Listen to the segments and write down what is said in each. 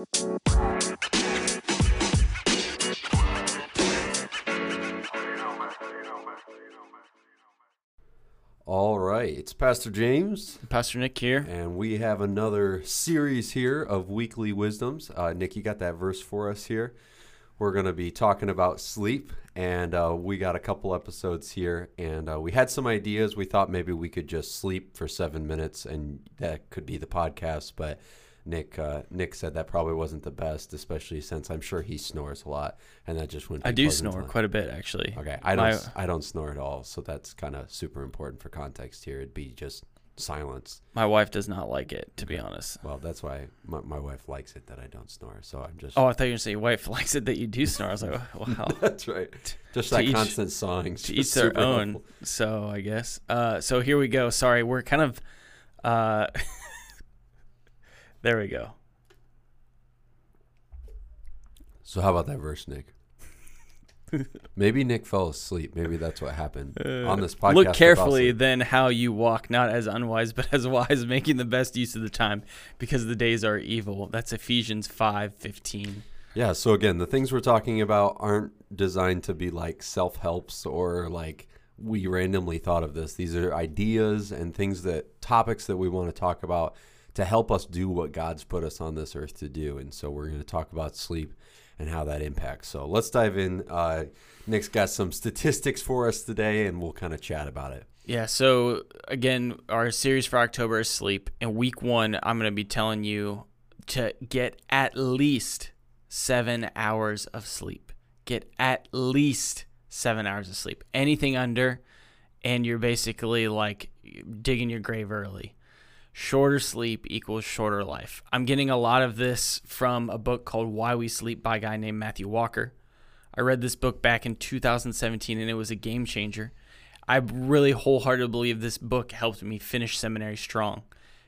All right, it's Pastor James, Pastor Nick here. and we have another series here of weekly wisdoms. Uh, Nick, you got that verse for us here. We're going to be talking about sleep, and uh, we got a couple episodes here, and uh, we had some ideas. We thought maybe we could just sleep for seven minutes, and that could be the podcast. But Nick, uh, Nick said that probably wasn't the best, especially since I'm sure he snores a lot, and that just wouldn't. I do snore quite a bit, actually. Okay, I don't. My- I don't snore at all, so that's kind of super important for context here. It'd be just silence. My wife does not like it, to be honest. Well, that's why my, my wife likes it that I don't snore. So I'm just. Oh, I thought you were going to say your wife likes it that you do snore. I was like, wow. that's right. Just that each- constant sawing. to each their own. So I guess. Uh, so here we go. Sorry, we're kind of. Uh, there we go. So how about that verse, Nick? Maybe Nick fell asleep. Maybe that's what happened on this uh, podcast. Look carefully then how you walk, not as unwise, but as wise, making the best use of the time, because the days are evil. That's Ephesians five fifteen. Yeah. So again, the things we're talking about aren't designed to be like self helps or like we randomly thought of this. These are ideas and things that topics that we want to talk about to help us do what God's put us on this earth to do. And so we're going to talk about sleep and how that impacts. So let's dive in. Uh, Nick's got some statistics for us today, and we'll kind of chat about it. Yeah, so again, our series for October is sleep. In week one, I'm going to be telling you to get at least seven hours of sleep. Get at least seven hours of sleep. Anything under, and you're basically like digging your grave early. Shorter sleep equals shorter life. I'm getting a lot of this from a book called Why We Sleep by a guy named Matthew Walker. I read this book back in 2017 and it was a game changer. I really wholeheartedly believe this book helped me finish seminary strong.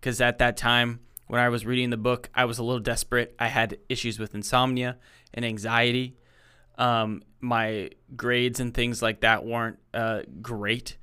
Because at that time, when I was reading the book, I was a little desperate. I had issues with insomnia and anxiety. Um, my grades and things like that weren't uh, great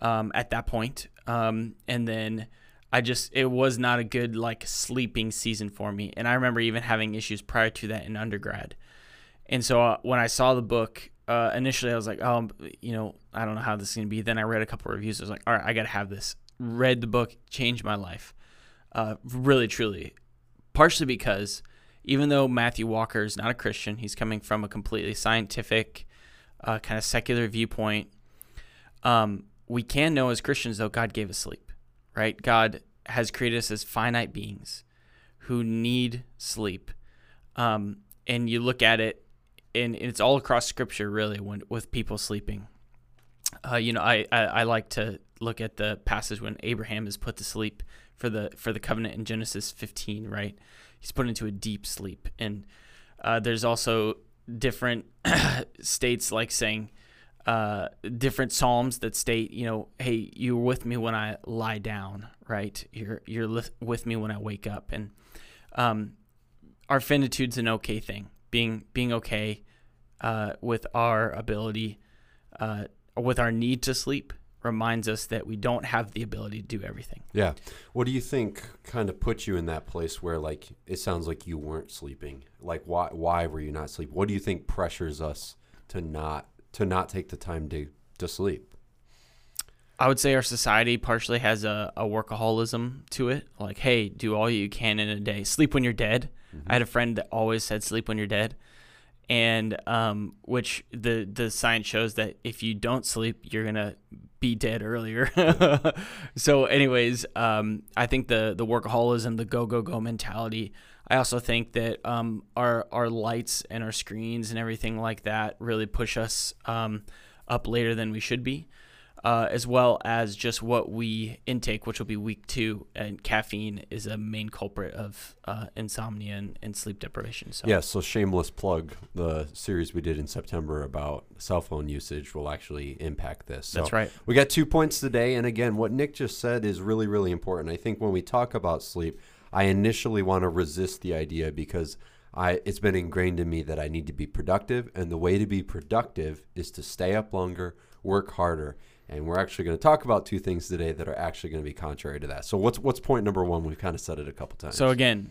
um, at that point. Um, and then I just, it was not a good like sleeping season for me. And I remember even having issues prior to that in undergrad. And so uh, when I saw the book, uh, initially I was like, oh, you know, I don't know how this is to be. Then I read a couple reviews. I was like, all right, I got to have this. Read the book, changed my life. Uh, really, truly. Partially because even though Matthew Walker is not a Christian, he's coming from a completely scientific, uh, kind of secular viewpoint. Um, we can know as Christians, though, God gave us sleep, right? God has created us as finite beings who need sleep. Um, and you look at it, and it's all across Scripture, really, when with people sleeping. Uh, you know, I, I I like to look at the passage when Abraham is put to sleep for the for the covenant in Genesis 15, right? He's put into a deep sleep, and uh, there's also different states like saying uh, different psalms that state, you know, hey, you're with me when I lie down, right? You're you're li- with me when I wake up, and um, our finitude's an okay thing. Being being okay uh, with our ability, uh, with our need to sleep, reminds us that we don't have the ability to do everything. Yeah. What do you think kind of put you in that place where like it sounds like you weren't sleeping? Like why why were you not sleeping? What do you think pressures us to not to not take the time to to sleep? I would say our society partially has a, a workaholism to it. Like, hey, do all you can in a day. Sleep when you're dead. I had mm-hmm. a friend that always said sleep when you're dead. And um, which the the science shows that if you don't sleep, you're gonna be dead earlier. so, anyways, um, I think the the workaholism, the go go go mentality. I also think that um, our our lights and our screens and everything like that really push us um, up later than we should be uh, as well as just what we intake, which will be week two. And caffeine is a main culprit of uh, insomnia and, and sleep deprivation. So Yeah, so shameless plug. The series we did in September about cell phone usage will actually impact this. So that's right. We got two points today. And again, what Nick just said is really, really important. I think when we talk about sleep, I initially want to resist the idea because I it's been ingrained in me that I need to be productive. And the way to be productive is to stay up longer, work harder. And we're actually going to talk about two things today that are actually going to be contrary to that. So what's what's point number one? We've kind of said it a couple times. So again,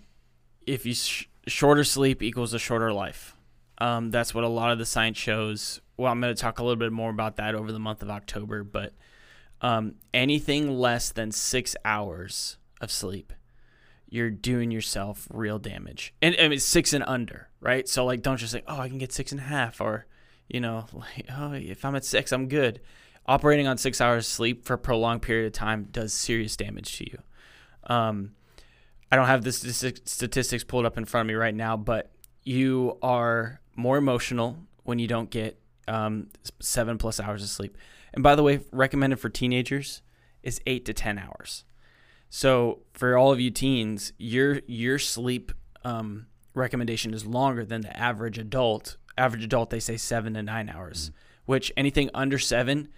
if you sh- shorter sleep equals a shorter life. Um, that's what a lot of the science shows. Well, I'm going to talk a little bit more about that over the month of October, but um, anything less than six hours of sleep, you're doing yourself real damage. And I mean, six and under, right? So, like, don't just say, oh, I can get six and a half, or, you know, like, oh, if I'm at six, I'm good. Operating on six hours of sleep for a prolonged period of time does serious damage to you. Um, I don't have the statistics pulled up in front of me right now, but you are more emotional when you don't get um, seven plus hours of sleep. And by the way, recommended for teenagers is eight to ten hours. So for all of you teens, your your sleep um, recommendation is longer than the average adult. Average adult, they say seven to nine hours. Mm-hmm. Which anything under seven,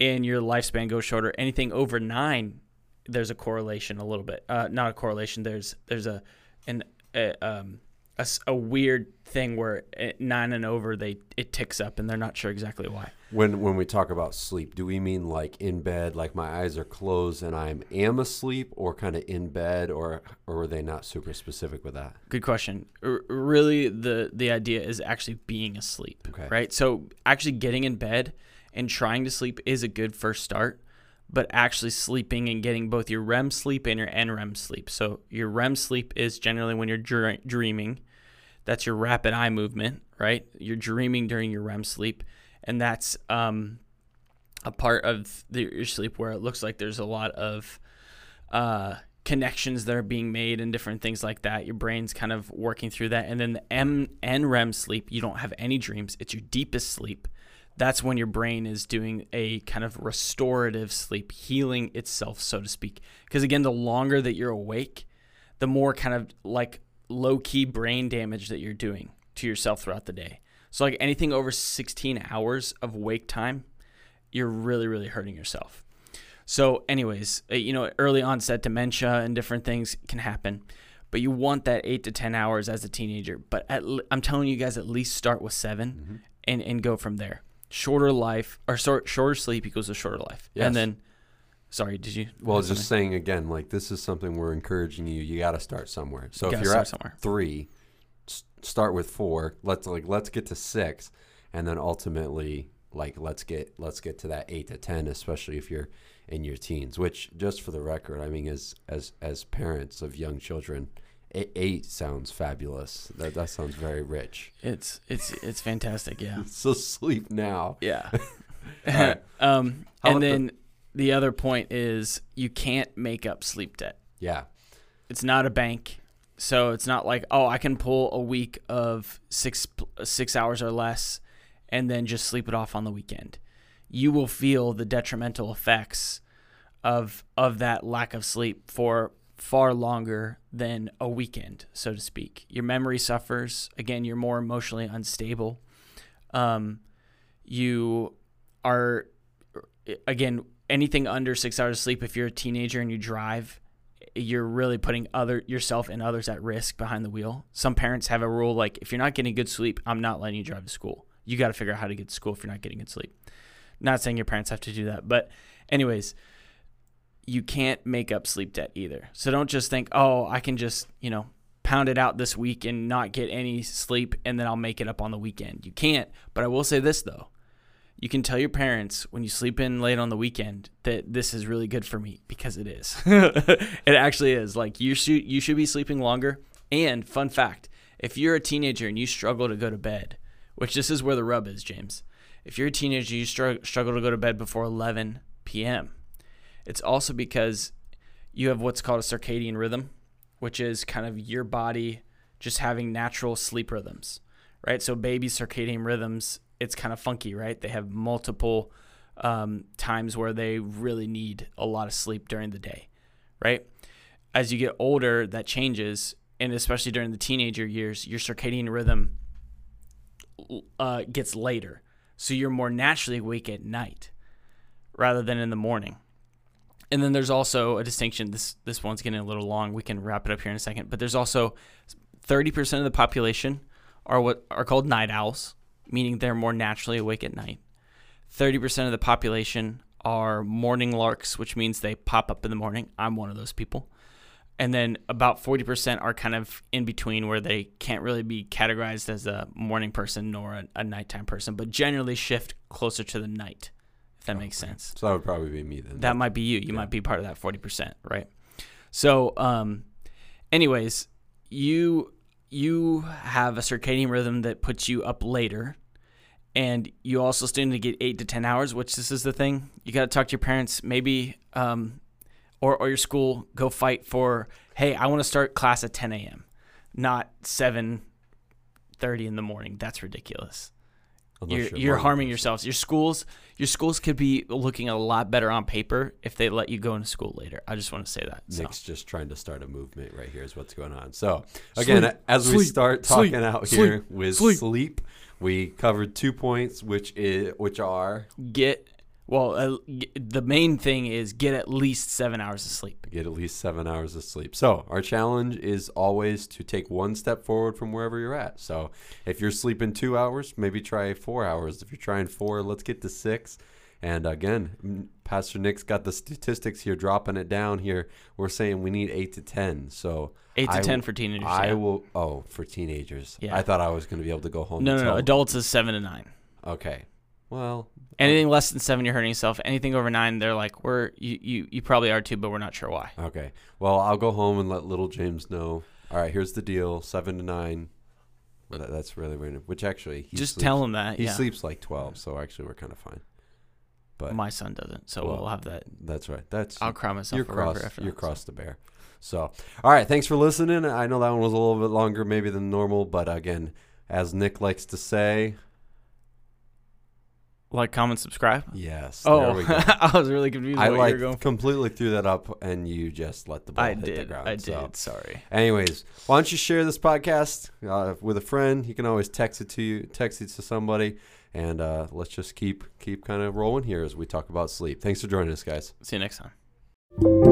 and your lifespan goes shorter. Anything over nine, there's a correlation a little bit. Uh, not a correlation. There's there's a an a, um, a, a weird thing where nine and over they it ticks up and they're not sure exactly why. When when we talk about sleep, do we mean like in bed, like my eyes are closed and I am asleep, or kind of in bed, or or are they not super specific with that? Good question. R- really, the the idea is actually being asleep, okay. right? So actually getting in bed and trying to sleep is a good first start but actually sleeping and getting both your REM sleep and your NREM sleep. So your REM sleep is generally when you're dr- dreaming, that's your rapid eye movement, right? You're dreaming during your REM sleep, and that's um, a part of the, your sleep where it looks like there's a lot of uh, connections that are being made and different things like that. Your brain's kind of working through that, and then the M NREM sleep, you don't have any dreams. It's your deepest sleep. That's when your brain is doing a kind of restorative sleep, healing itself, so to speak. Because again, the longer that you're awake, the more kind of like low key brain damage that you're doing to yourself throughout the day. So, like anything over 16 hours of wake time, you're really, really hurting yourself. So, anyways, uh, you know, early onset dementia and different things can happen, but you want that eight to 10 hours as a teenager. But at, I'm telling you guys, at least start with 7 mm-hmm. and, and go from there. Shorter life or short, shorter sleep equals a shorter life. Yes. And then Sorry, did you? Well, just something? saying again, like this is something we're encouraging you. You got to start somewhere. So you if you're at somewhere. three, start with four. Let's like let's get to six, and then ultimately like let's get let's get to that eight to ten, especially if you're in your teens. Which, just for the record, I mean, as as as parents of young children, eight sounds fabulous. That that sounds very rich. It's it's it's fantastic. Yeah. so sleep now. Yeah. right. um, and then. The, the other point is you can't make up sleep debt. Yeah. It's not a bank. So it's not like, oh, I can pull a week of 6 6 hours or less and then just sleep it off on the weekend. You will feel the detrimental effects of of that lack of sleep for far longer than a weekend, so to speak. Your memory suffers. Again, you're more emotionally unstable. Um, you are again anything under six hours of sleep, if you're a teenager and you drive, you're really putting other yourself and others at risk behind the wheel. Some parents have a rule like if you're not getting good sleep, I'm not letting you drive to school. You got to figure out how to get to school if you're not getting good sleep. Not saying your parents have to do that, but anyways, you can't make up sleep debt either. So don't just think, "Oh, I can just, you know, pound it out this week and not get any sleep and then I'll make it up on the weekend." You can't. But I will say this though you can tell your parents when you sleep in late on the weekend that this is really good for me because it is. it actually is. Like you should you should be sleeping longer. And fun fact, if you're a teenager and you struggle to go to bed, which this is where the rub is, James. If you're a teenager you struggle to go to bed before 11 p.m. It's also because you have what's called a circadian rhythm, which is kind of your body just having natural sleep rhythms, right? So baby circadian rhythms it's kind of funky, right? They have multiple um, times where they really need a lot of sleep during the day, right? As you get older, that changes, and especially during the teenager years, your circadian rhythm uh, gets later, so you're more naturally awake at night rather than in the morning. And then there's also a distinction. This this one's getting a little long. We can wrap it up here in a second. But there's also 30% of the population are what are called night owls meaning they're more naturally awake at night. 30% of the population are morning larks, which means they pop up in the morning. I'm one of those people. and then about 40% are kind of in between where they can't really be categorized as a morning person nor a, a nighttime person, but generally shift closer to the night, that makes sense. So that would probably be me then. That might be you. You might be part of that 40%, right? So, um, anyways, you you have a circadian rhythm that puts you up later and you also still need to get eight to ten hours which this is the thing you got to talk to your parents maybe um, or, or your school go fight for hey i want to start class at 10 a.m not 7.30 in the morning that's ridiculous Unless you're, you're morning harming yourselves your schools your schools could be looking a lot better on paper if they let you go into school later i just want to say that so. Nick's just trying to start a movement right here is what's going on. So again, Sleep, as we sleep, start sleep, talking out sleep, here with sleep. sleep. we covered two points, which is which are get well uh, the main thing is get at least seven hours of sleep get at least seven hours of sleep. So our challenge is always to take one step forward from wherever you're at. So if you're sleeping two hours, maybe try four hours. If you're trying four, let's get to six. And again, Pastor Nick's got the statistics here, dropping it down here. We're saying we need eight to ten. So eight to I ten for teenagers I yeah. will. Oh, for teenagers. Yeah. I thought I was going to be able to go home. no no no adults is seven to nine Okay. Well, anything less than seven you're hurting yourself anything over nine they're like we're you, you, you probably are too but we're not sure why okay. Well, I'll go home and let little James know. All right, here's the deal: seven to nine. Well, that- that's really weird. Which actually, just sleeps- tell him that He yeah sleeps like twelve, so actually we're kind of fine. But my son doesn't so Well, we'll have that that's right. That's i'll cry myself you're a cross. after You're that, so. cross the bear. So, all right. Thanks for listening. I know that one was a little bit longer, maybe than normal, but again, as Nick likes to say, like comment subscribe yes. there oh we go. i was really confused I like you were going for. completely threw that up, and you just let the ball i hit the ground. i did So, sorry anyways, why don't you share this podcast uh, with a friend? You can always text it to you, text it to somebody, and uh, let's just keep keep kind of rolling here as we talk about sleep. Thanks for joining us, guys. see you next time